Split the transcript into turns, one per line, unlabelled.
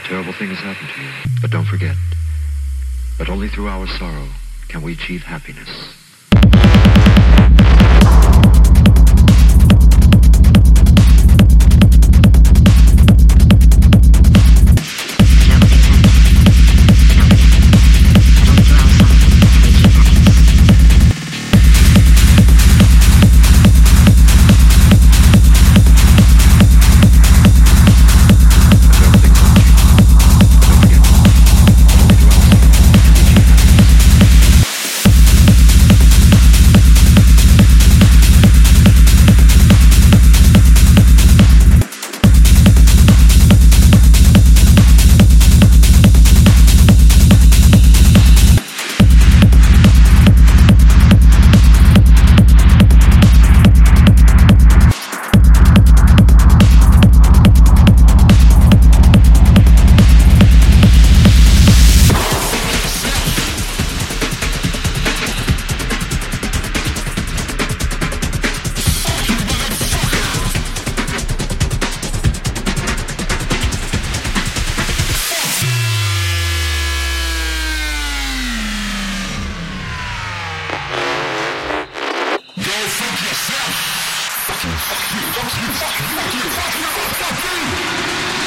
terrible thing has happened to you. But don't forget that only through our sorrow can we achieve happiness. yourself. Fucking fuck you. Fuck you. Fuck you. Fuck you. Fuck you. Fuck you. Fuck you.